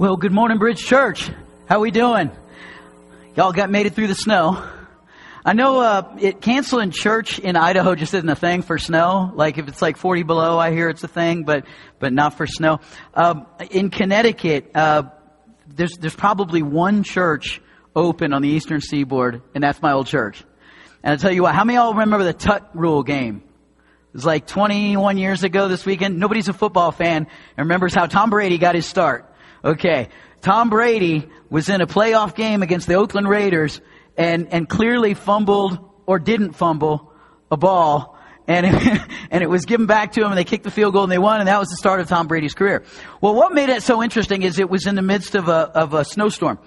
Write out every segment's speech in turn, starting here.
Well, good morning, Bridge Church. How we doing? Y'all got made it through the snow. I know uh, it canceling church in Idaho just isn't a thing for snow. Like if it's like 40 below, I hear it's a thing, but but not for snow. Um, in Connecticut, uh, there's there's probably one church open on the eastern seaboard, and that's my old church. And I'll tell you what, how many of y'all remember the Tuck Rule game? It was like 21 years ago this weekend. Nobody's a football fan and remembers how Tom Brady got his start. Okay. Tom Brady was in a playoff game against the Oakland Raiders and, and clearly fumbled or didn't fumble a ball. And it, and it was given back to him and they kicked the field goal and they won and that was the start of Tom Brady's career. Well, what made it so interesting is it was in the midst of a, of a snowstorm.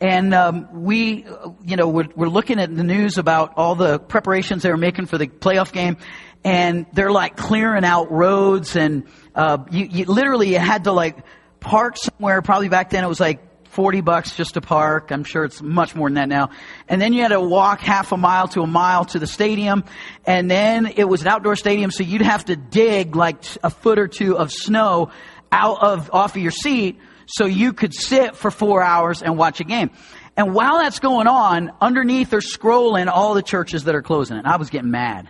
And um, we, you know, we're, we're looking at the news about all the preparations they were making for the playoff game, and they're like clearing out roads, and uh, you, you literally had to like park somewhere. Probably back then it was like 40 bucks just to park. I'm sure it's much more than that now. And then you had to walk half a mile to a mile to the stadium. And then it was an outdoor stadium, so you'd have to dig like a foot or two of snow out of, off of your seat so you could sit for four hours and watch a game. And while that's going on, underneath they're scrolling all the churches that are closing. And I was getting mad.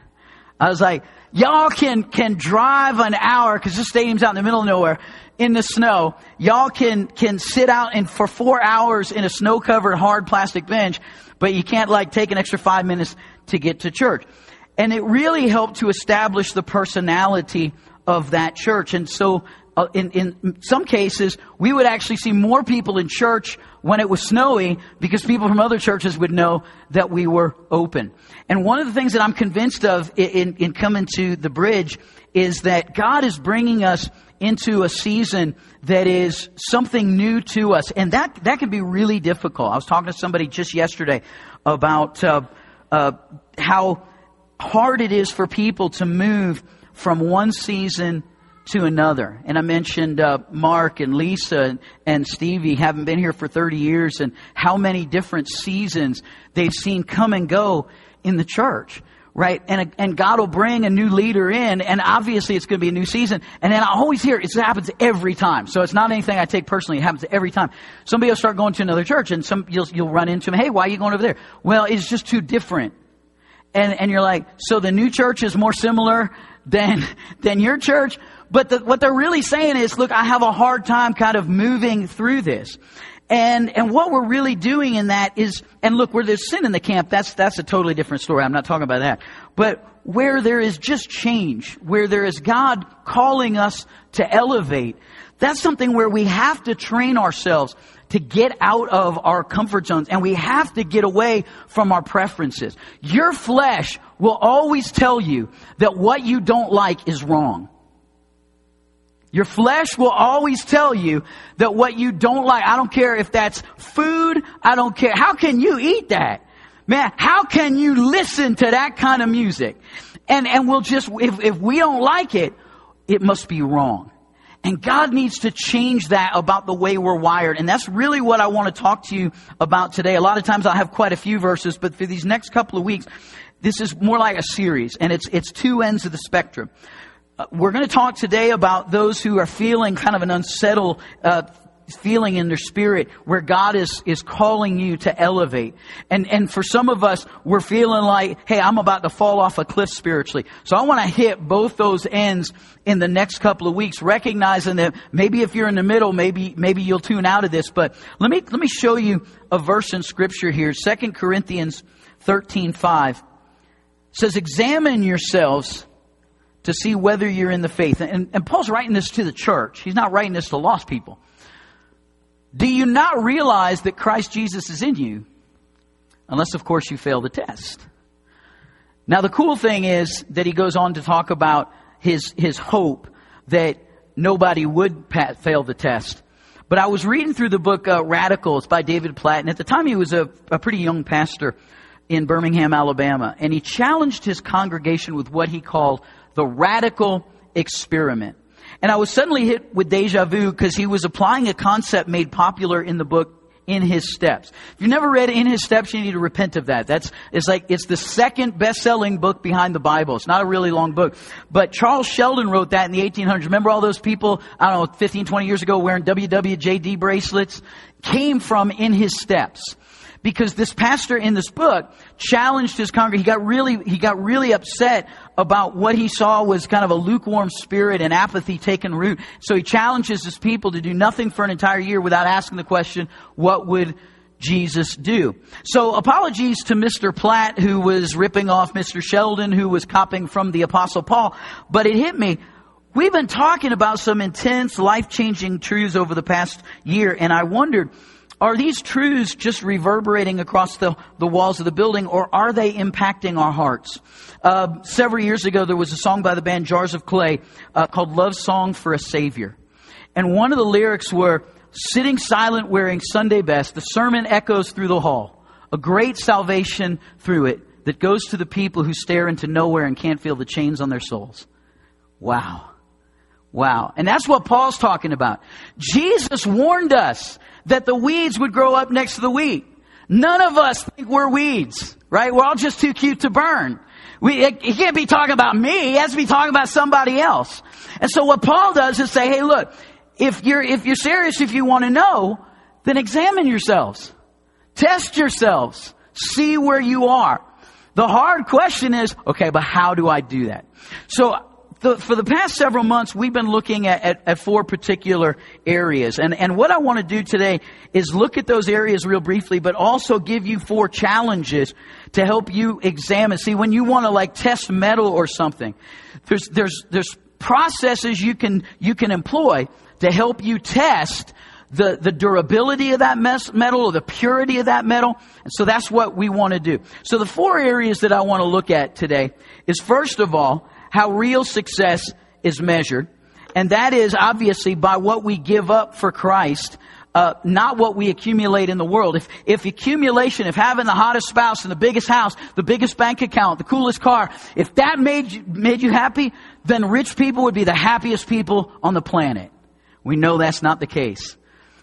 I was like, y'all can, can drive an hour, cause this stadium's out in the middle of nowhere, in the snow. Y'all can, can sit out and for four hours in a snow covered hard plastic bench, but you can't like take an extra five minutes to get to church. And it really helped to establish the personality of that church. And so uh, in, in some cases, we would actually see more people in church when it was snowy because people from other churches would know that we were open. And one of the things that I'm convinced of in, in coming to the bridge is that God is bringing us into a season that is something new to us. And that, that can be really difficult. I was talking to somebody just yesterday about uh, uh, how hard it is for people to move from one season to another. And I mentioned uh, Mark and Lisa and, and Stevie haven't been here for 30 years and how many different seasons they've seen come and go in the church. Right? And, and God will bring a new leader in and obviously it's going to be a new season. And then I always hear it happens every time. So it's not anything I take personally. It happens every time. Somebody will start going to another church and some, you'll, you'll run into them. Hey, why are you going over there? Well, it's just too different. And, and you're like, so the new church is more similar than, than your church? But the, what they're really saying is, look, I have a hard time kind of moving through this. And, and what we're really doing in that is, and look, where there's sin in the camp, that's, that's a totally different story. I'm not talking about that. But where there is just change, where there is God calling us to elevate, that's something where we have to train ourselves to get out of our comfort zones and we have to get away from our preferences. Your flesh will always tell you that what you don't like is wrong. Your flesh will always tell you that what you don't like, I don't care if that's food, I don't care. How can you eat that? Man, how can you listen to that kind of music? And, and we'll just, if, if we don't like it, it must be wrong. And God needs to change that about the way we're wired. And that's really what I want to talk to you about today. A lot of times I have quite a few verses, but for these next couple of weeks, this is more like a series and it's, it's two ends of the spectrum. Uh, we're going to talk today about those who are feeling kind of an unsettled uh, feeling in their spirit where God is, is calling you to elevate. And, and for some of us, we're feeling like, hey, I'm about to fall off a cliff spiritually. So I want to hit both those ends in the next couple of weeks, recognizing that maybe if you're in the middle, maybe, maybe you'll tune out of this. But let me, let me show you a verse in scripture here. Second Corinthians 13, 5 says, examine yourselves to see whether you're in the faith. And, and Paul's writing this to the church. He's not writing this to lost people. Do you not realize that Christ Jesus is in you? Unless, of course, you fail the test. Now, the cool thing is that he goes on to talk about his, his hope that nobody would fail the test. But I was reading through the book uh, Radicals by David Platt, and at the time he was a, a pretty young pastor in Birmingham, Alabama, and he challenged his congregation with what he called the radical experiment. And I was suddenly hit with deja vu because he was applying a concept made popular in the book in his steps. If you've never read in his steps, you need to repent of that. That's, it's like, it's the second best-selling book behind the Bible. It's not a really long book. But Charles Sheldon wrote that in the 1800s. Remember all those people, I don't know, 15, 20 years ago wearing WWJD bracelets? Came from in his steps because this pastor in this book challenged his congregation. He got really, he got really upset about what he saw was kind of a lukewarm spirit and apathy taking root. So he challenges his people to do nothing for an entire year without asking the question, what would Jesus do? So apologies to Mr. Platt who was ripping off Mr. Sheldon who was copying from the apostle Paul, but it hit me. We've been talking about some intense, life-changing truths over the past year, and I wondered, are these truths just reverberating across the, the walls of the building, or are they impacting our hearts? Uh, several years ago, there was a song by the band Jars of Clay uh, called Love Song for a Savior. And one of the lyrics were, Sitting silent wearing Sunday best, the sermon echoes through the hall. A great salvation through it that goes to the people who stare into nowhere and can't feel the chains on their souls. Wow. Wow. And that's what Paul's talking about. Jesus warned us that the weeds would grow up next to the wheat. None of us think we're weeds, right? We're all just too cute to burn. We, he can't be talking about me. He has to be talking about somebody else. And so what Paul does is say, hey, look, if you're, if you're serious, if you want to know, then examine yourselves. Test yourselves. See where you are. The hard question is, okay, but how do I do that? So the, for the past several months, we've been looking at, at, at, four particular areas. And, and what I want to do today is look at those areas real briefly, but also give you four challenges to help you examine. See, when you want to like test metal or something, there's, there's, there's processes you can, you can employ to help you test the, the durability of that metal or the purity of that metal. And so that's what we want to do. So the four areas that I want to look at today is first of all, how real success is measured. And that is obviously by what we give up for Christ, uh, not what we accumulate in the world. If, if accumulation, if having the hottest spouse and the biggest house, the biggest bank account, the coolest car, if that made you, made you happy, then rich people would be the happiest people on the planet. We know that's not the case.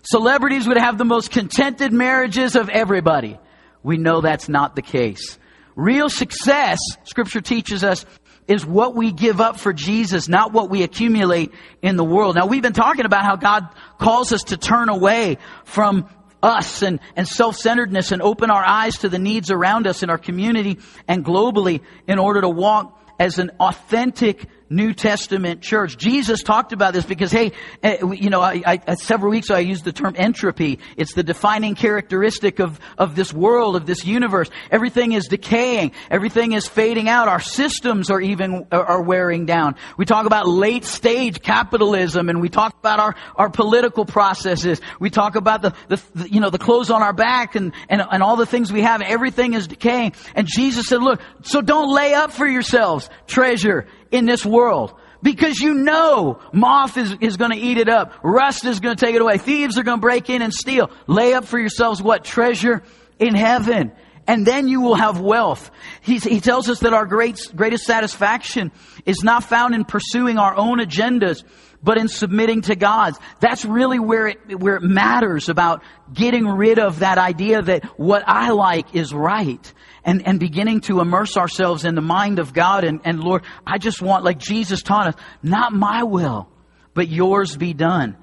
Celebrities would have the most contented marriages of everybody. We know that's not the case. Real success, scripture teaches us, is what we give up for Jesus, not what we accumulate in the world. Now we've been talking about how God calls us to turn away from us and, and self-centeredness and open our eyes to the needs around us in our community and globally in order to walk as an authentic New Testament church. Jesus talked about this because, hey, eh, you know, I, I, several weeks ago I used the term entropy. It's the defining characteristic of, of this world, of this universe. Everything is decaying. Everything is fading out. Our systems are even, are wearing down. We talk about late stage capitalism and we talk about our, our political processes. We talk about the, the, you know, the clothes on our back and, and, and all the things we have. Everything is decaying. And Jesus said, look, so don't lay up for yourselves treasure in this world. Because you know moth is, is going to eat it up. Rust is going to take it away. Thieves are going to break in and steal. Lay up for yourselves what? Treasure in heaven. And then you will have wealth. He's, he tells us that our great, greatest satisfaction is not found in pursuing our own agendas, but in submitting to God's. That's really where it, where it matters about getting rid of that idea that what I like is right and, and beginning to immerse ourselves in the mind of God. And, and Lord, I just want, like Jesus taught us, not my will, but yours be done.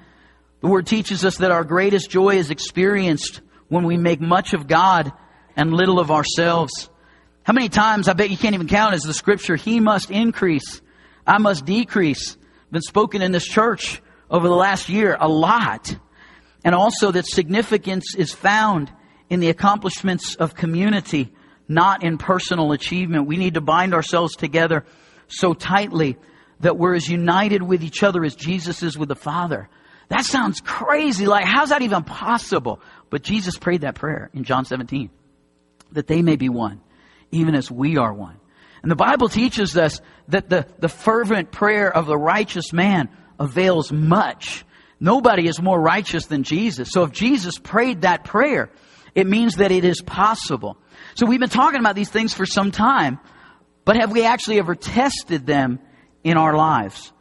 The word teaches us that our greatest joy is experienced when we make much of God and little of ourselves. How many times, I bet you can't even count, is the scripture, He must increase, I must decrease, been spoken in this church over the last year a lot. And also that significance is found in the accomplishments of community not in personal achievement. We need to bind ourselves together so tightly that we're as united with each other as Jesus is with the Father. That sounds crazy. Like, how's that even possible? But Jesus prayed that prayer in John 17 that they may be one, even as we are one. And the Bible teaches us that the, the fervent prayer of the righteous man avails much. Nobody is more righteous than Jesus. So if Jesus prayed that prayer, it means that it is possible. So we've been talking about these things for some time, but have we actually ever tested them in our lives?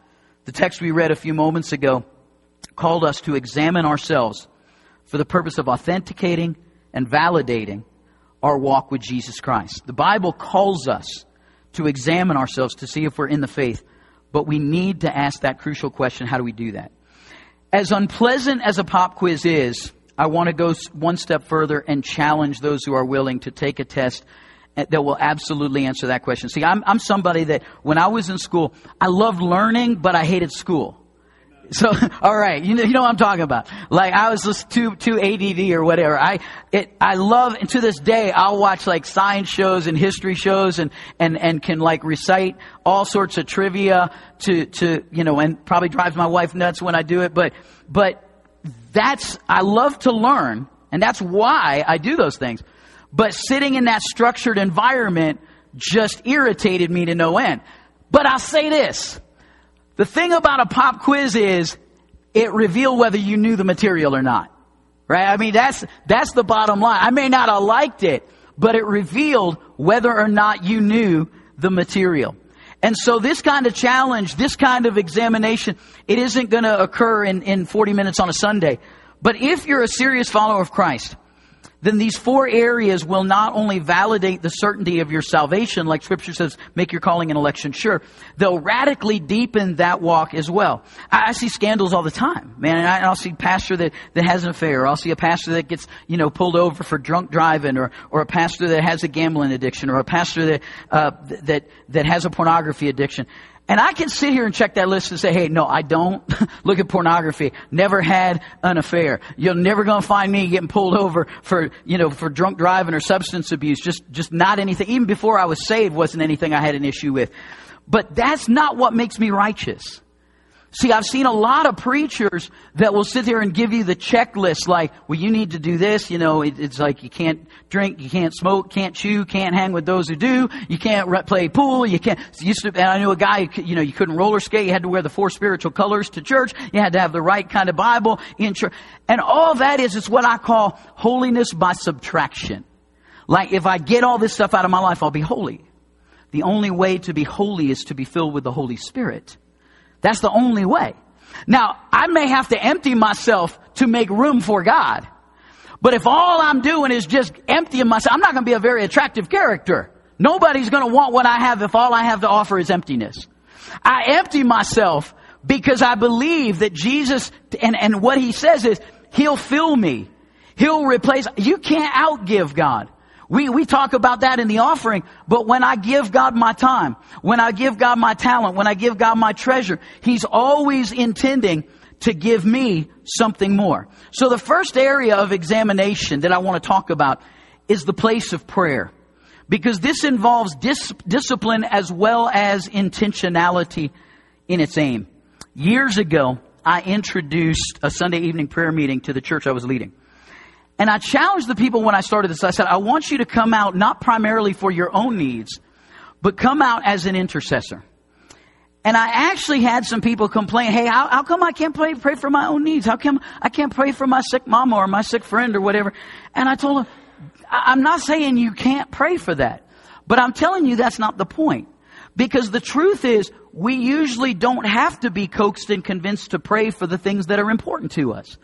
The text we read a few moments ago called us to examine ourselves for the purpose of authenticating and validating our walk with Jesus Christ. The Bible calls us to examine ourselves to see if we're in the faith, but we need to ask that crucial question how do we do that? As unpleasant as a pop quiz is, I want to go one step further and challenge those who are willing to take a test eh, that will absolutely answer that question. See, I'm, I'm somebody that when I was in school, I loved learning, but I hated school. So, all right, you know, you know what I'm talking about. Like I was just too too ADD or whatever. I it I love and to this day I'll watch like science shows and history shows and and and can like recite all sorts of trivia to to you know and probably drives my wife nuts when I do it. But but that's I love to learn and that's why I do those things. But sitting in that structured environment just irritated me to no end. But I'll say this the thing about a pop quiz is it revealed whether you knew the material or not. Right? I mean, that's, that's the bottom line. I may not have liked it, but it revealed whether or not you knew the material. And so this kind of challenge, this kind of examination, it isn't going to occur in, in 40 minutes on a Sunday. But if you're a serious follower of Christ, then these four areas will not only validate the certainty of your salvation, like scripture says, make your calling and election sure, they'll radically deepen that walk as well. I, I see scandals all the time, man, and I, will see pastor that, that has an affair, or I'll see a pastor that gets, you know, pulled over for drunk driving, or, or a pastor that has a gambling addiction, or a pastor that, uh, that, that has a pornography addiction. And I can sit here and check that list and say, hey, no, I don't look at pornography. Never had an affair. You're never going to find me getting pulled over for, you know, for drunk driving or substance abuse. Just, just not anything. Even before I was saved wasn't anything I had an issue with. But that's not what makes me righteous. See, I've seen a lot of preachers that will sit there and give you the checklist like, well, you need to do this. You know, it, it's like you can't drink, you can't smoke, can't chew, can't hang with those who do, you can't re- play pool, you can't, used to, and I knew a guy, you know, you couldn't roller skate, you had to wear the four spiritual colors to church, you had to have the right kind of Bible in church. And all that is, is what I call holiness by subtraction. Like, if I get all this stuff out of my life, I'll be holy. The only way to be holy is to be filled with the Holy Spirit. That's the only way. Now, I may have to empty myself to make room for God. But if all I'm doing is just emptying myself, I'm not going to be a very attractive character. Nobody's going to want what I have if all I have to offer is emptiness. I empty myself because I believe that Jesus, and, and what he says is, he'll fill me. He'll replace, you can't outgive God. We, we talk about that in the offering, but when I give God my time, when I give God my talent, when I give God my treasure, He's always intending to give me something more. So the first area of examination that I want to talk about is the place of prayer. Because this involves dis- discipline as well as intentionality in its aim. Years ago, I introduced a Sunday evening prayer meeting to the church I was leading. And I challenged the people when I started this. I said, I want you to come out not primarily for your own needs, but come out as an intercessor. And I actually had some people complain, hey, how, how come I can't pray, pray for my own needs? How come I can't pray for my sick mama or my sick friend or whatever? And I told them, I'm not saying you can't pray for that, but I'm telling you that's not the point. Because the truth is, we usually don't have to be coaxed and convinced to pray for the things that are important to us.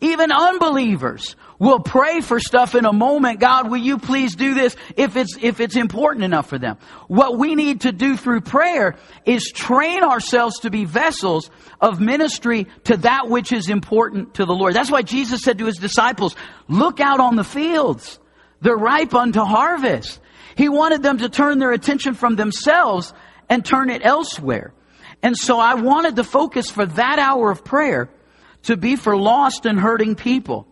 Even unbelievers will pray for stuff in a moment. God, will you please do this if it's, if it's important enough for them? What we need to do through prayer is train ourselves to be vessels of ministry to that which is important to the Lord. That's why Jesus said to his disciples, look out on the fields. They're ripe unto harvest. He wanted them to turn their attention from themselves and turn it elsewhere. And so I wanted to focus for that hour of prayer to be for lost and hurting people.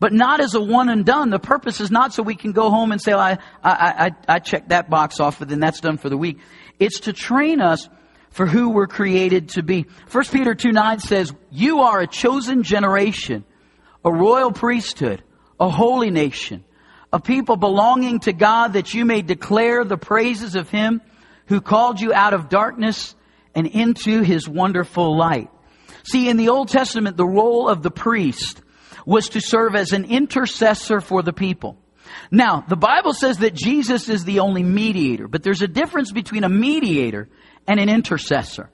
But not as a one and done. The purpose is not so we can go home and say, I, I, I, I checked that box off, and then that's done for the week. It's to train us for who we're created to be. 1 Peter 2 9 says, You are a chosen generation, a royal priesthood, a holy nation, a people belonging to God that you may declare the praises of Him who called you out of darkness and into His wonderful light. See, in the Old Testament, the role of the priest was to serve as an intercessor for the people. Now, the Bible says that Jesus is the only mediator, but there's a difference between a mediator and an intercessor.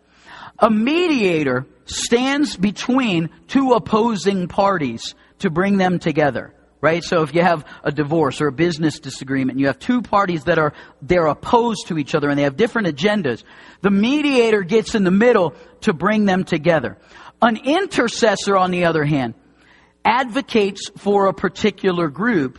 A mediator stands between two opposing parties to bring them together. Right? So if you have a divorce or a business disagreement, you have two parties that are, they're opposed to each other and they have different agendas. The mediator gets in the middle to bring them together. An intercessor, on the other hand, advocates for a particular group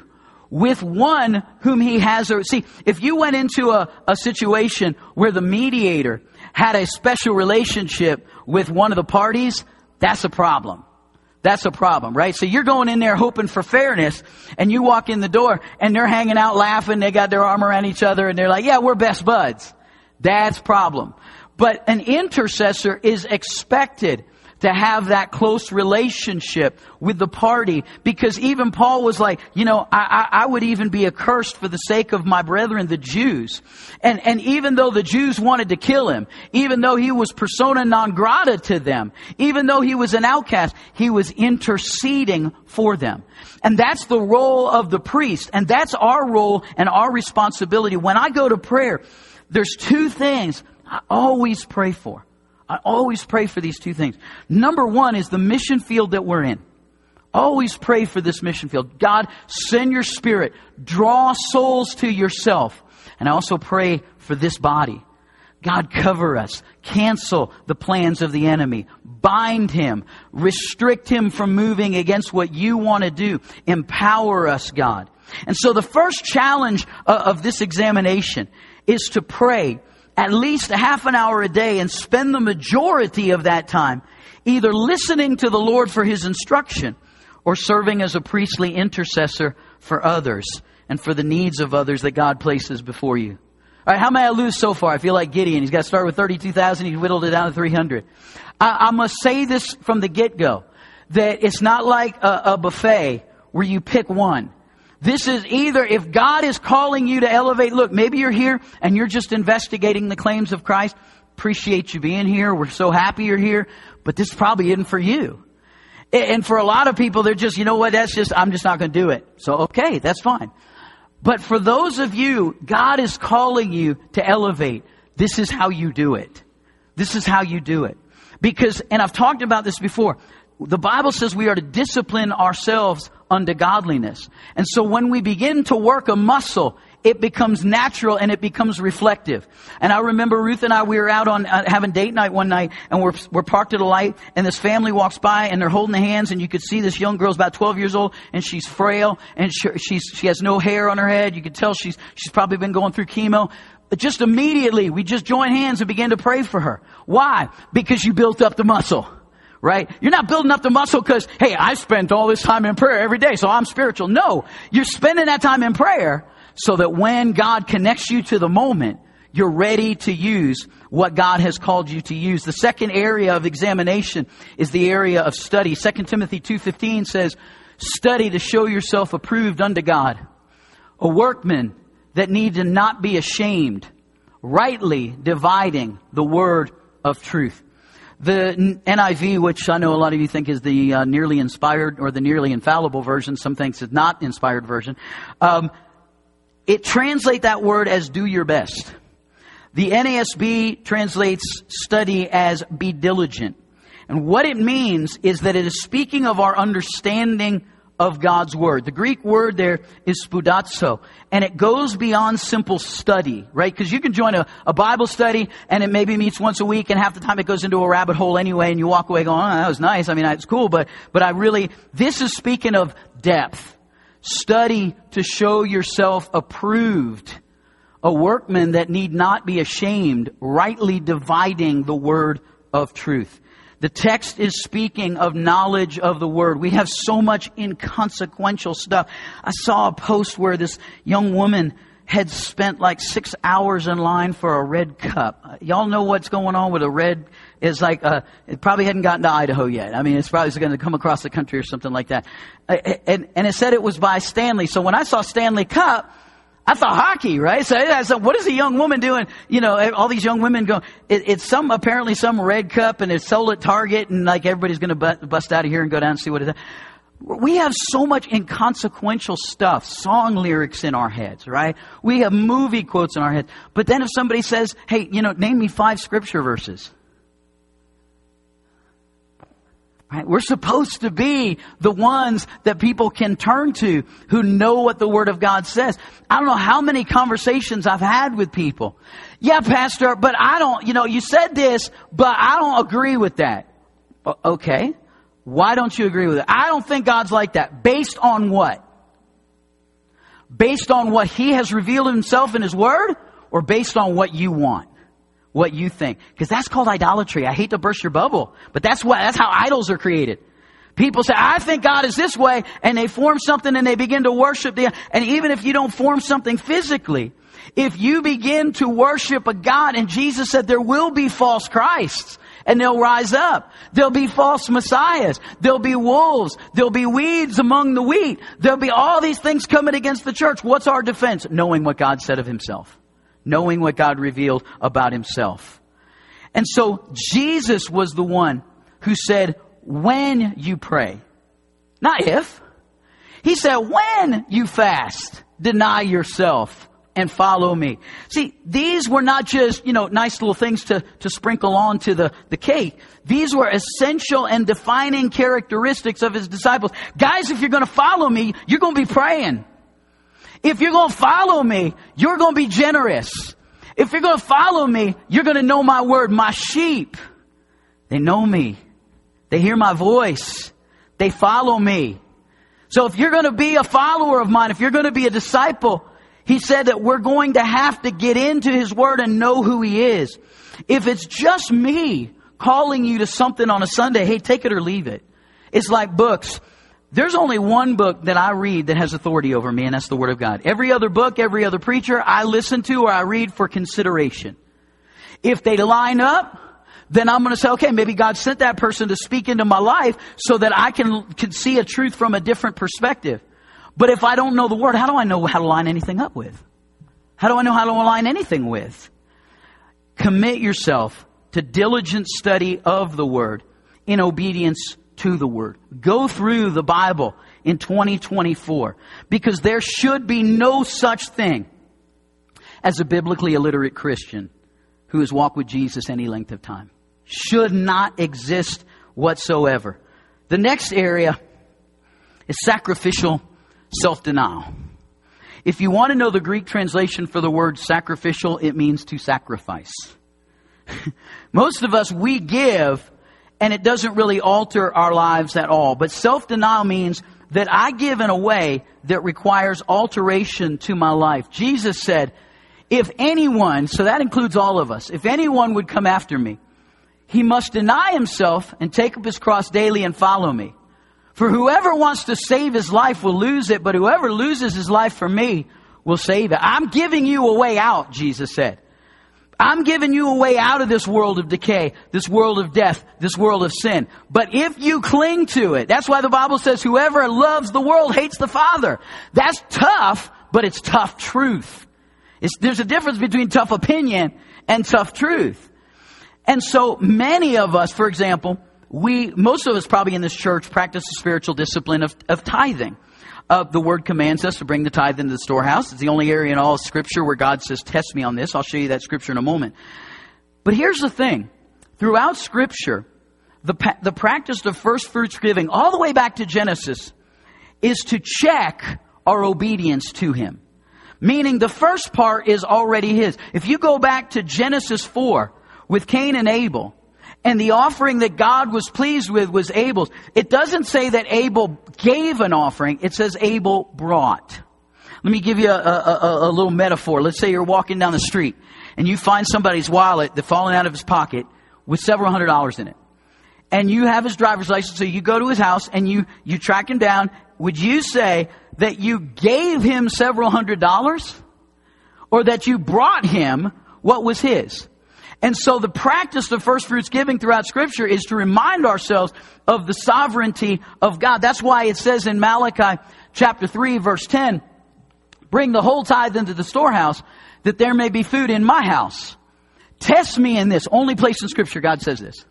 with one whom he has. Or, see, if you went into a, a situation where the mediator had a special relationship with one of the parties, that's a problem. That's a problem, right? So you're going in there hoping for fairness and you walk in the door and they're hanging out laughing, they got their arm around each other and they're like, yeah, we're best buds. That's problem. But an intercessor is expected to have that close relationship with the party because even Paul was like, you know, I, I, I, would even be accursed for the sake of my brethren, the Jews. And, and even though the Jews wanted to kill him, even though he was persona non grata to them, even though he was an outcast, he was interceding for them. And that's the role of the priest. And that's our role and our responsibility. When I go to prayer, there's two things I always pray for. I always pray for these two things. Number one is the mission field that we're in. Always pray for this mission field. God, send your spirit. Draw souls to yourself. And I also pray for this body. God, cover us. Cancel the plans of the enemy. Bind him. Restrict him from moving against what you want to do. Empower us, God. And so the first challenge uh, of this examination is to pray at least a half an hour a day and spend the majority of that time either listening to the Lord for His instruction or serving as a priestly intercessor for others and for the needs of others that God places before you. All right, how may I lose so far? I feel like Gideon. He's got to start with 32,000. He's whittled it down to 300. I, I must say this from the get-go, that it's not like a, a buffet where you pick one. This is either if God is calling you to elevate, look, maybe you're here and you're just investigating the claims of Christ. Appreciate you being here. We're so happy you're here, but this probably isn't for you. And for a lot of people, they're just, you know what, that's just, I'm just not going to do it. So, okay, that's fine. But for those of you, God is calling you to elevate. This is how you do it. This is how you do it. Because, and I've talked about this before, the Bible says we are to discipline ourselves unto godliness. And so when we begin to work a muscle, it becomes natural and it becomes reflective. And I remember Ruth and I, we were out on uh, having date night one night and we're, we're parked at a light and this family walks by and they're holding the hands and you could see this young girl's about 12 years old and she's frail and she, she's, she has no hair on her head. You could tell she's, she's probably been going through chemo. But just immediately, we just joined hands and began to pray for her. Why? Because you built up the muscle right? You're not building up the muscle because, hey, I spent all this time in prayer every day, so I'm spiritual. No, you're spending that time in prayer so that when God connects you to the moment, you're ready to use what God has called you to use. The second area of examination is the area of study. 2 Timothy 2.15 says, study to show yourself approved unto God, a workman that need to not be ashamed, rightly dividing the word of truth. The NIV, which I know a lot of you think is the uh, nearly inspired or the nearly infallible version, some thinks it's not inspired version, um, it translates that word as do your best. The NASB translates study as be diligent. And what it means is that it is speaking of our understanding of God's Word. The Greek word there is spoudazo, and it goes beyond simple study, right? Because you can join a, a, Bible study and it maybe meets once a week, and half the time it goes into a rabbit hole anyway, and you walk away going, oh, that was nice. I mean, it's cool, but, but I really, this is speaking of depth. Study to show yourself approved, a workman that need not be ashamed, rightly dividing the word of truth. The text is speaking of knowledge of the word. We have so much inconsequential stuff. I saw a post where this young woman had spent like six hours in line for a red cup. Y'all know what's going on with a red is like uh, it probably hadn't gotten to Idaho yet. I mean, it's probably going to come across the country or something like that. And, and it said it was by Stanley. So when I saw Stanley Cup, I thought hockey, right? So, what is a young woman doing? You know, eh, all these young women go, it, it's some, apparently some red cup and it's sold at Target and like everybody's going to bust out of here and go down and see what it is. We have so much inconsequential stuff, song lyrics in our heads, right? We have movie quotes in our heads. But then if somebody says, hey, you know, name me five scripture verses. Right? We're supposed to be the ones that people can turn to who know what the Word of God says. I don't know how many conversations I've had with people. Yeah, Pastor, but I don't, you know, you said this, but I don't agree with that. Okay. Why don't you agree with it? I don't think God's like that. Based on what? Based on what He has revealed Himself in His Word or based on what you want? What you think? Because that's called idolatry. I hate to burst your bubble, but that's what, that's how idols are created. People say, I think God is this way, and they form something and they begin to worship the, and even if you don't form something physically, if you begin to worship a God, and Jesus said there will be false Christs, and they'll rise up. There'll be false messiahs. There'll be wolves. There'll be weeds among the wheat. There'll be all these things coming against the church. What's our defense? Knowing what God said of himself. Knowing what God revealed about himself. And so Jesus was the one who said, when you pray, not if. He said, when you fast, deny yourself and follow me. See, these were not just, you know, nice little things to, to sprinkle onto the, the cake. These were essential and defining characteristics of his disciples. Guys, if you're gonna follow me, you're gonna be praying. If you're gonna follow me, you're gonna be generous. If you're gonna follow me, you're gonna know my word. My sheep, they know me. They hear my voice. They follow me. So if you're gonna be a follower of mine, if you're gonna be a disciple, he said that we're going to have to get into His Word and know who He is. If it's just me calling you to something on a Sunday, hey, take it or leave it. It's like books. There's only one book that I read that has authority over me, and that's the Word of God. Every other book, every other preacher, I listen to or I read for consideration. If they line up, then I'm going to say, okay, maybe God sent that person to speak into my life so that I can, can see a truth from a different perspective. But if I don't know the word, how do I know how to line anything up with? How do I know how to align anything with? Commit yourself to diligent study of the word in obedience to the word. Go through the Bible in 2024 because there should be no such thing as a biblically illiterate Christian who has walked with Jesus any length of time. Should not exist whatsoever. The next area is sacrificial self denial. If you want to know the Greek translation for the word sacrificial, it means to sacrifice. Most of us, we give, and it doesn't really alter our lives at all. But self denial means that I give in a way that requires alteration to my life. Jesus said, if anyone, so that includes all of us, if anyone would come after me, he must deny himself and take up his cross daily and follow me. For whoever wants to save his life will lose it, but whoever loses his life for me will save it. I'm giving you a way out, Jesus said. I'm giving you a way out of this world of decay, this world of death, this world of sin. But if you cling to it, that's why the Bible says whoever loves the world hates the Father. That's tough, but it's tough truth. It's, there's a difference between tough opinion and tough truth. And so many of us, for example, we, most of us probably in this church practice the spiritual discipline of, of tithing. Uh, the word commands us to bring the tithe into the storehouse. It's the only area in all scripture where God says, test me on this. I'll show you that scripture in a moment. But here's the thing. Throughout scripture, the, the practice of first fruits giving, all the way back to Genesis, is to check our obedience to Him. Meaning the first part is already His. If you go back to Genesis 4 with Cain and Abel, and the offering that God was pleased with was Abel's. It doesn't say that Abel gave an offering, it says Abel brought. Let me give you a, a, a, little metaphor. Let's say you're walking down the street and you find somebody's wallet that's fallen out of his pocket with several hundred dollars in it. And you have his driver's license, so you go to his house and you, you track him down. Would you say that you gave him several hundred dollars? Or that you brought him what was his? And so the practice of first fruits giving throughout scripture is to remind ourselves of the sovereignty of God. That's why it says in Malachi chapter 3 verse 10, bring the whole tithe into the storehouse that there may be food in my house. Test me in this. Only place in scripture God says this.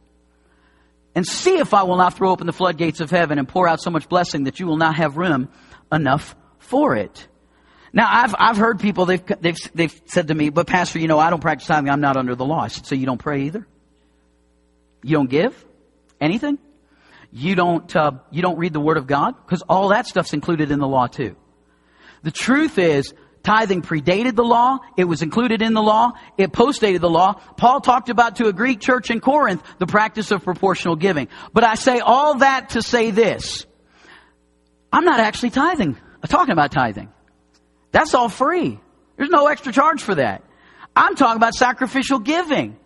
And see if I will not throw open the floodgates of heaven and pour out so much blessing that you will not have room enough for it. Now, I've, I've heard people, they've, they've, they've said to me, but Pastor, you know, I don't practice tithing. I'm not under the law. Said, so you don't pray either? You don't give anything? you don't, uh, you don't read the Word of God? Because all that stuff's included in the law too. The truth is, tithing predated the law. It was included in the law. It postdated the law. Paul talked about to a Greek church in Corinth the practice of proportional giving. But I say all that to say this. I'm not actually tithing, I'm talking about tithing. That's all free. There's no extra charge for that. I'm talking about sacrificial giving.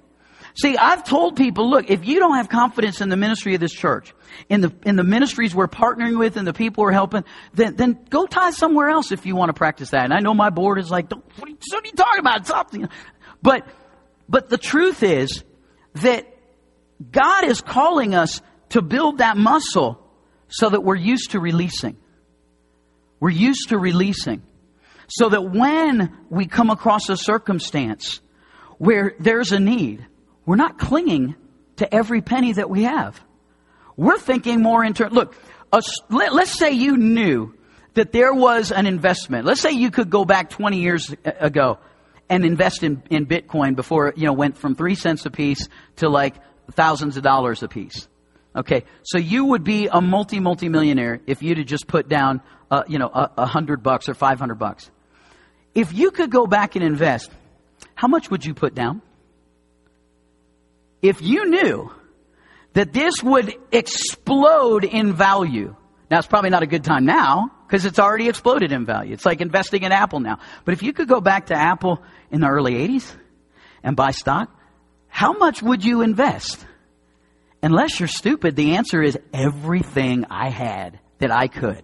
See, I've told people, look, if you don't have confidence in the ministry of this church, in the, in the ministries we're partnering with and the people we're helping, then, then go tie somewhere else if you want to practice that. And I know my board is like, what are, you, what are you talking about? Something. But, but the truth is that God is calling us to build that muscle so that we're used to releasing. We're used to releasing. So that when we come across a circumstance where there's a need, we're not clinging to every penny that we have. We're thinking more in look, a, let, let's say you knew that there was an investment. Let's say you could go back 20 years ago and invest in, in Bitcoin before it, you know, went from three cents a piece to like thousands of dollars a piece. Okay, so you would be a multi multi millionaire if you'd have just put down, uh, you know, a hundred bucks or five hundred bucks. If you could go back and invest, how much would you put down? If you knew that this would explode in value, now it's probably not a good time now because it's already exploded in value. It's like investing in Apple now. But if you could go back to Apple in the early 80s and buy stock, how much would you invest? Unless you're stupid, the answer is everything I had that I could.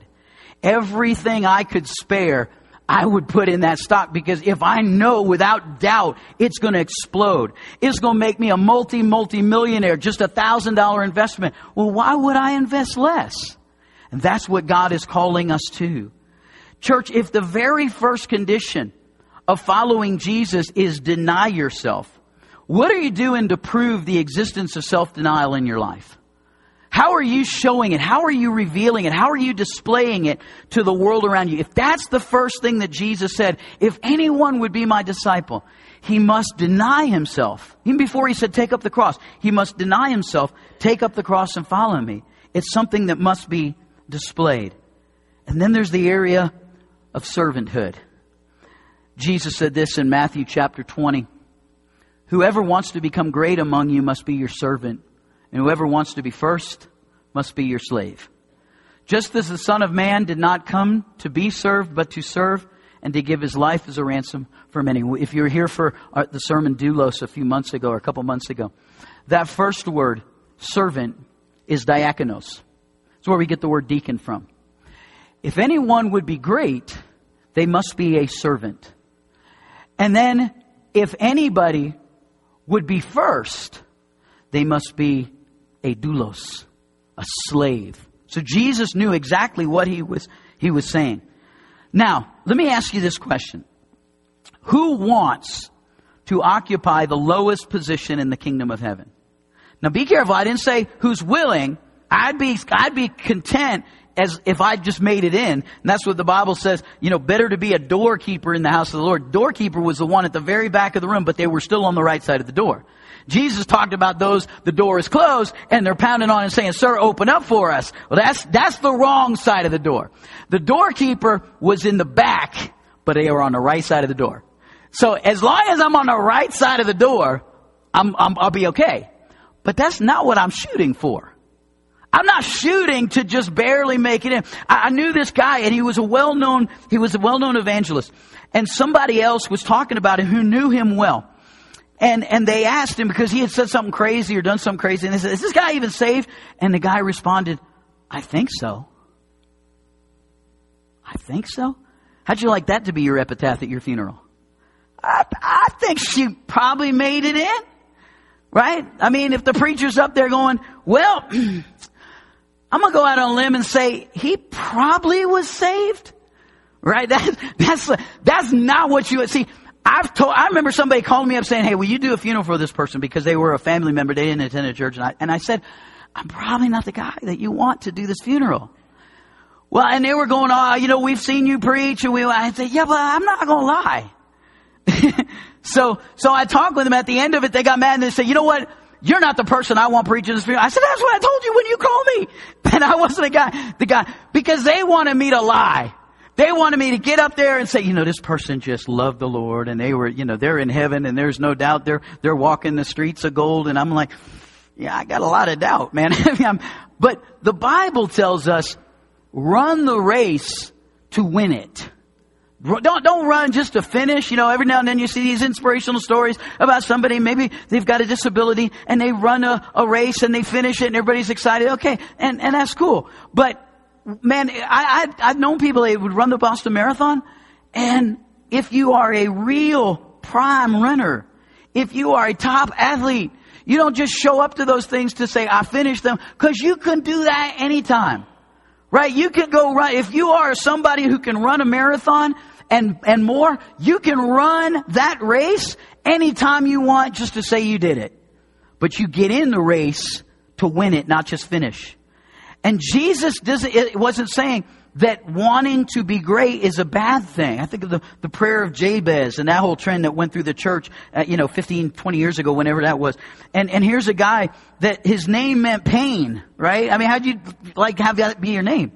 Everything I could spare, I would put in that stock because if I know without doubt it's going to explode, it's going to make me a multi, multi millionaire, just a thousand dollar investment. Well, why would I invest less? And that's what God is calling us to. Church, if the very first condition of following Jesus is deny yourself, what are you doing to prove the existence of self-denial in your life? How are you showing it? How are you revealing it? How are you displaying it to the world around you? If that's the first thing that Jesus said, if anyone would be my disciple, he must deny himself. Even before he said take up the cross, he must deny himself, take up the cross and follow me. It's something that must be displayed. And then there's the area of servanthood. Jesus said this in Matthew chapter 20. Whoever wants to become great among you must be your servant, and whoever wants to be first must be your slave. Just as the Son of Man did not come to be served, but to serve and to give his life as a ransom for many. If you were here for uh, the sermon doulos a few months ago or a couple months ago, that first word, servant, is diakonos. It's where we get the word deacon from. If anyone would be great, they must be a servant. And then, if anybody would be first, they must be a doulos, a slave. So Jesus knew exactly what he was, he was saying. Now, let me ask you this question. Who wants to occupy the lowest position in the kingdom of heaven? Now be careful. I didn't say who's willing. I'd be, I'd be content as if I just made it in. And that's what the Bible says, you know, better to be a doorkeeper in the house of the Lord. Doorkeeper was the one at the very back of the room, but they were still on the right side of the door. Jesus talked about those, the door is closed, and they're pounding on and saying, sir, open up for us. Well, that's, that's the wrong side of the door. The doorkeeper was in the back, but they were on the right side of the door. So as long as I'm on the right side of the door, I'm, I'm, I'll be okay. But that's not what I'm shooting for. I'm not shooting to just barely make it in. I, knew this guy and he was a well-known, he was a well-known evangelist. And somebody else was talking about him who knew him well. And, and they asked him because he had said something crazy or done something crazy. And they said, is this guy even saved? And the guy responded, I think so. I think so. How'd you like that to be your epitaph at your funeral? I, I think she probably made it in. Right? I mean, if the preacher's up there going, well, I'm to go out on a limb and say he probably was saved. Right? That, that's, that's not what you, would see, I've told, I remember somebody calling me up saying, hey, will you do a funeral for this person because they were a family member, they didn't attend a church. And I, and I said, I'm probably not the guy that you want to do this funeral. Well, and they were going, oh, you know, we've seen you preach and we, I said, yeah, but I'm not going to lie. so, so I talked with them at the end of it. They got mad and they said, you know what? you're not the person I want preaching this. Funeral. I said, that's what I told you when you called me. And I wasn't a guy, the guy, because they wanted me to lie. They wanted me to get up there and say, you know, this person just loved the Lord and they were, you know, they're in heaven and there's no doubt they're, they're walking the streets of gold. And I'm like, yeah, I got a lot of doubt, man. but the Bible tells us, run the race to win it. Don't, don't run just to finish. You know, every now and then you see these inspirational stories about somebody, maybe they've got a disability and they run a, a race and they finish it and everybody's excited. Okay. And, and that's cool. But man, I, I, I've known people that would run the Boston Marathon and if you are a real prime runner, if you are a top athlete, you don't just show up to those things to say, I finished them, cause you can do that anytime. Right? You can go run, if you are somebody who can run a marathon, and, and more, you can run that race anytime you want just to say you did it. But you get in the race to win it, not just finish. And Jesus doesn't, it wasn't saying that wanting to be great is a bad thing. I think of the, the prayer of Jabez and that whole trend that went through the church, uh, you know, 15, 20 years ago, whenever that was. And, and here's a guy that his name meant pain, right? I mean, how'd you like have that be your name?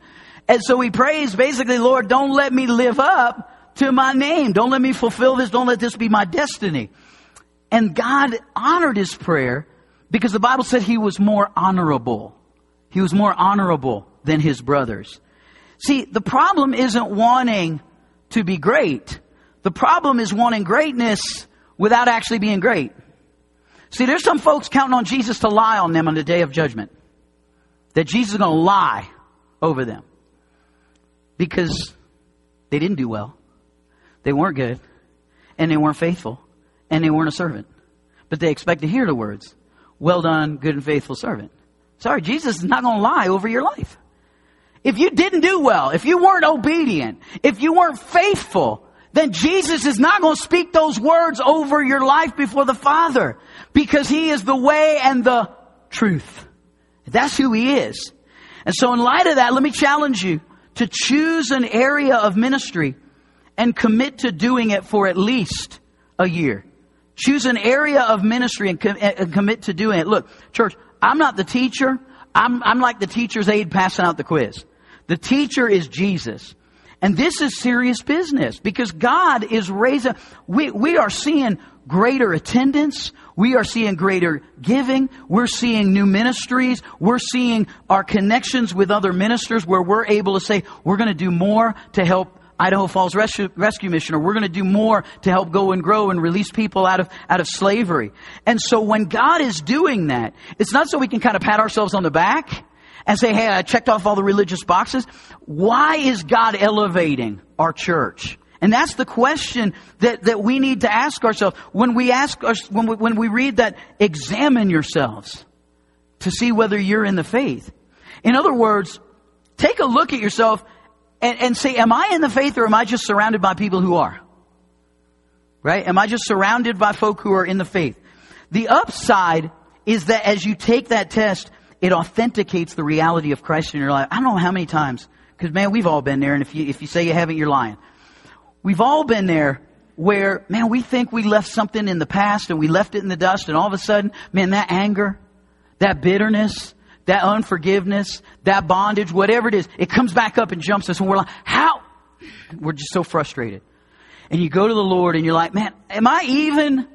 And so he prays basically, Lord, don't let me live up to my name. Don't let me fulfill this. Don't let this be my destiny. And God honored his prayer because the Bible said he was more honorable. He was more honorable than his brothers. See, the problem isn't wanting to be great. The problem is wanting greatness without actually being great. See, there's some folks counting on Jesus to lie on them on the day of judgment. That Jesus is going to lie over them. Because they didn't do well. They weren't good, and they weren't faithful, and they weren't a servant. But they expect to hear the words, Well done, good and faithful servant. Sorry, Jesus is not going to lie over your life. If you didn't do well, if you weren't obedient, if you weren't faithful, then Jesus is not going to speak those words over your life before the Father because He is the way and the truth. That's who He is. And so in light of that, let me challenge you to choose an area of ministry and commit to doing it for at least a year. Choose an area of ministry and, com- and commit to doing it. Look, church, I'm not the teacher. I'm, I'm like the teacher's aide passing out the quiz. The teacher is Jesus. And this is serious business because God is raising, we, we are seeing greater attendance. We are seeing greater giving. We're seeing new ministries. We're seeing our connections with other ministers where we're able to say, we're going to do more to help Idaho Falls Rescue, Rescue Mission, or we're going to do more to help go and grow and release people out of, out of slavery. And so when God is doing that, it's not so we can kind of pat ourselves on the back and say, hey, I checked off all the religious boxes. Why is God elevating our church? And that's the question that, that we need to ask ourselves. When we ask us, when we, when we read that, examine yourselves to see whether you're in the faith. In other words, take a look at yourself and, and say, am I in the faith or am I just surrounded by people who are? Right? Am I just surrounded by folk who are in the faith? The upside is that as you take that test, it authenticates the reality of Christ in your life. I don't know how many times, because man, we've all been there, and if you, if you say you haven't, you're lying. We've all been there where, man, we think we left something in the past and we left it in the dust, and all of a sudden, man, that anger, that bitterness, that unforgiveness, that bondage, whatever it is, it comes back up and jumps us and we're like, how? We're just so frustrated. And you go to the Lord and you're like, man, am I even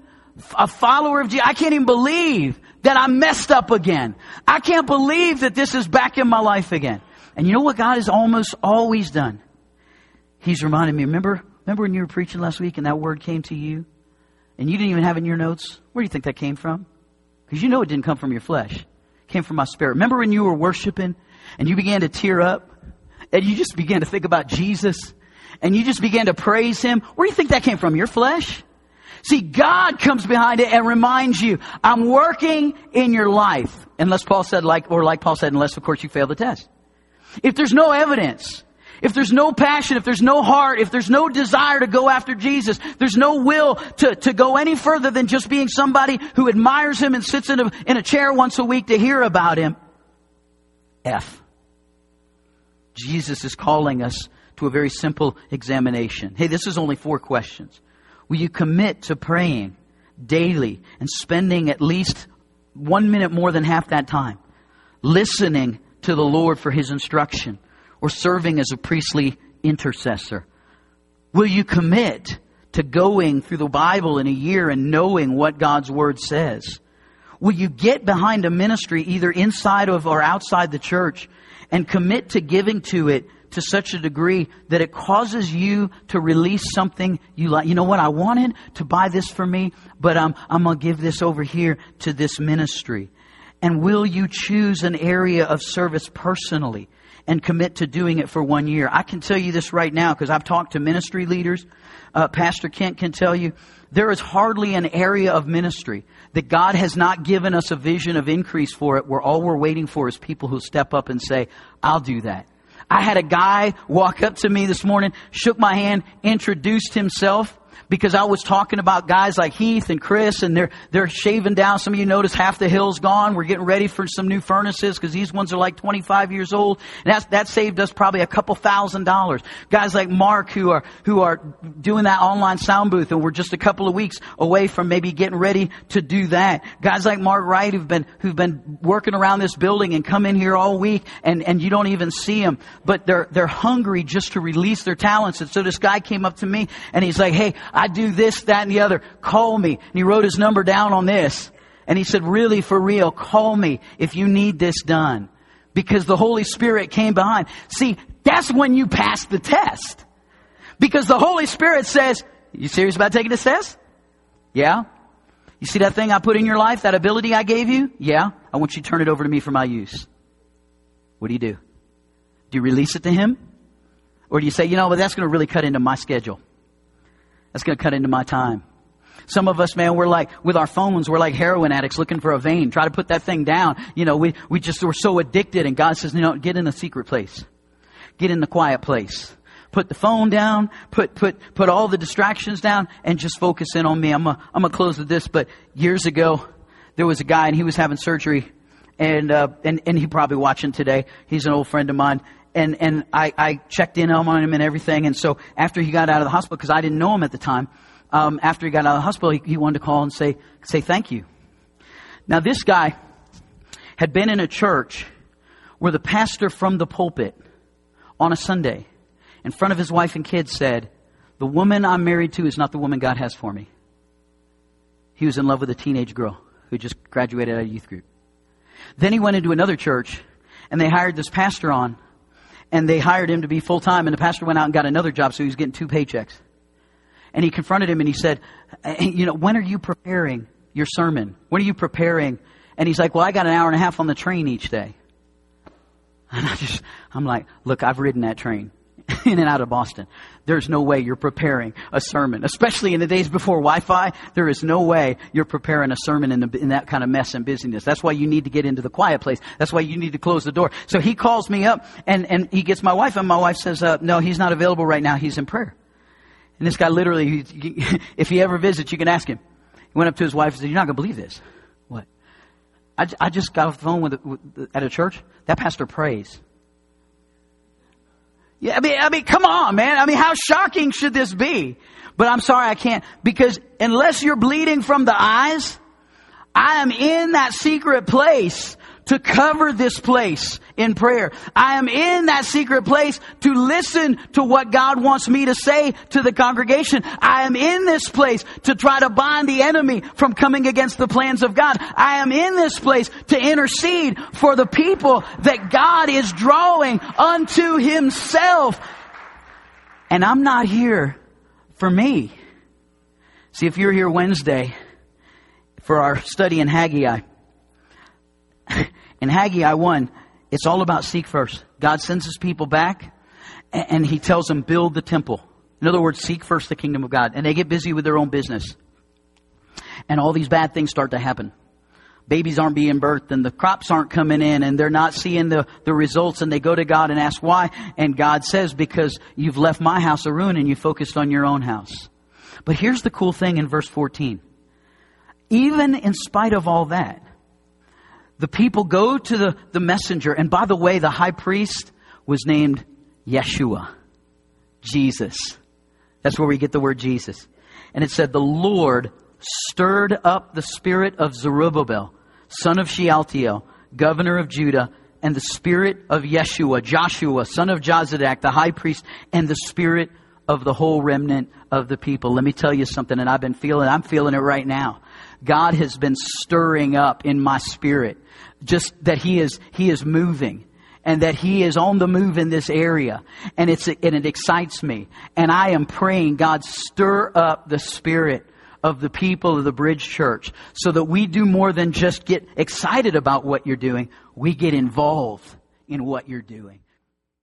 a follower of Jesus? I can't even believe that I messed up again. I can't believe that this is back in my life again. And you know what God has almost always done? He's reminded me, remember, remember when you were preaching last week and that word came to you? And you didn't even have it in your notes? Where do you think that came from? Because you know it didn't come from your flesh came from my spirit. Remember when you were worshiping and you began to tear up and you just began to think about Jesus and you just began to praise him? Where do you think that came from? Your flesh? See, God comes behind it and reminds you, I'm working in your life. Unless Paul said like, or like Paul said, unless of course you fail the test. If there's no evidence, if there's no passion, if there's no heart, if there's no desire to go after Jesus, there's no will to, to go any further than just being somebody who admires Him and sits in a, in a chair once a week to hear about Him. F. Jesus is calling us to a very simple examination. Hey, this is only four questions. Will you commit to praying daily and spending at least one minute more than half that time, listening to the Lord for His instruction or serving as a priestly intercessor? Will you commit to going through the Bible in a year and knowing what God's Word says? Will you get behind a ministry either inside of or outside the church and commit to giving to it to such a degree that it causes you to release something you like. You know what? I wanted to buy this for me, but um, I'm, I'm going to give this over here to this ministry. And will you choose an area of service personally and commit to doing it for one year? I can tell you this right now because I've talked to ministry leaders. Uh, Pastor Kent can tell you there is hardly an area of ministry that God has not given us a vision of increase for it where all we're waiting for is people who step up and say, I'll do that. I had a guy walk up to me this morning, shook my hand, introduced himself, because I was talking about guys like Heath and Chris and they're, they're shaving down. Some of you notice half the hill's gone. We're getting ready for some new furnaces because these ones are like 25 years old. And that's, that saved us probably a couple thousand dollars. Guys like Mark who are, who are doing that online sound booth and we're just a couple of weeks away from maybe getting ready to do that. Guys like Mark Wright who've been, who've been working around this building and come in here all week and, and you don't even see them, but they're, they're hungry just to release their talents. And so this guy came up to me and he's like, Hey, do this, that, and the other. Call me. And he wrote his number down on this. And he said, really, for real, call me if you need this done. Because the Holy Spirit came behind. See, that's when you pass the test. Because the Holy Spirit says, you serious about taking this test? Yeah. You see that thing I put in your life, that ability I gave you? Yeah. I want you to turn it over to me for my use. What do you do? Do you release it to Him? Or do you say, you know, but that's going to really cut into my schedule? That's going to cut into my time. Some of us, man, we're like, with our phones, we're like heroin addicts looking for a vein. Try to put that thing down. You know, we, we just, we're so addicted and God says, you know, get in a secret place. Get in the quiet place. Put the phone down, put, put, put all the distractions down and just focus in on me. I'm gonna, I'm gonna close with this, but years ago, there was a guy and he was having surgery and, uh, and, and he probably watching today. He's an old friend of mine and and I, I checked in on him and everything. And so after he got out of the hospital, because I didn't know him at the time, um, after he got out of the hospital, he, he wanted to call and say say thank you. Now this guy had been in a church where the pastor from the pulpit on a Sunday, in front of his wife and kids, said, "The woman I'm married to is not the woman God has for me." He was in love with a teenage girl who just graduated out of youth group. Then he went into another church, and they hired this pastor on and they hired him to be full time, and the pastor went out and got another job, so he was getting two paychecks. And he confronted him and he said, You know, when are you preparing your sermon? When are you preparing? And he's like, Well, I got an hour and a half on the train each day. And I just, I'm like, Look, I've ridden that train in and out of Boston. There's no way you're preparing a sermon, especially in the days before Wi-Fi. There is no way you're preparing a sermon in, the, in that kind of mess and busyness. That's why you need to get into the quiet place. That's why you need to close the door. So he calls me up and, and he gets my wife and my wife says, uh, no, he's not available right now. He's in prayer. And this guy literally, if he ever visits, you can ask him. He went up to his wife and said, you're not going to believe this. What? I, I just got off the phone with, with, at a church. That pastor prays. Yeah, I mean, I mean, come on, man. I mean, how shocking should this be? But I'm sorry, I can't because unless you're bleeding from the eyes, I am in that secret place to cover this place in prayer. I am in that secret place to listen to what God wants me to say to the congregation. I am in this place to try to bind the enemy from coming against the plans of God. I am in this place to intercede for the people that God is drawing unto himself. And I'm not here for me. See, if you're here Wednesday for our study in Haggai, in Haggai 1, it's all about seek first. God sends his people back and he tells them build the temple. In other words, seek first the kingdom of God. And they get busy with their own business. And all these bad things start to happen. Babies aren't being birthed and the crops aren't coming in and they're not seeing the, the results and they go to God and ask why. And God says, because you've left my house a ruin and you focused on your own house. But here's the cool thing in verse 14. Even in spite of all that, the people go to the, the messenger. And by the way, the high priest was named Yeshua, Jesus. That's where we get the word Jesus. And it said, the Lord stirred up the spirit of Zerubbabel, son of Shealtiel, governor of Judah, and the spirit of Yeshua, Joshua, son of Jozadak, the high priest, and the spirit of the whole remnant of the people. Let me tell you something, and I've been feeling, I'm feeling it right now. God has been stirring up in my spirit, just that He is, He is moving and that he is on the move in this area. And it's and it excites me. And i am praying god stir up the spirit of the people of the bridge church so that we do more than just get excited about what you're doing. We get involved in what you're doing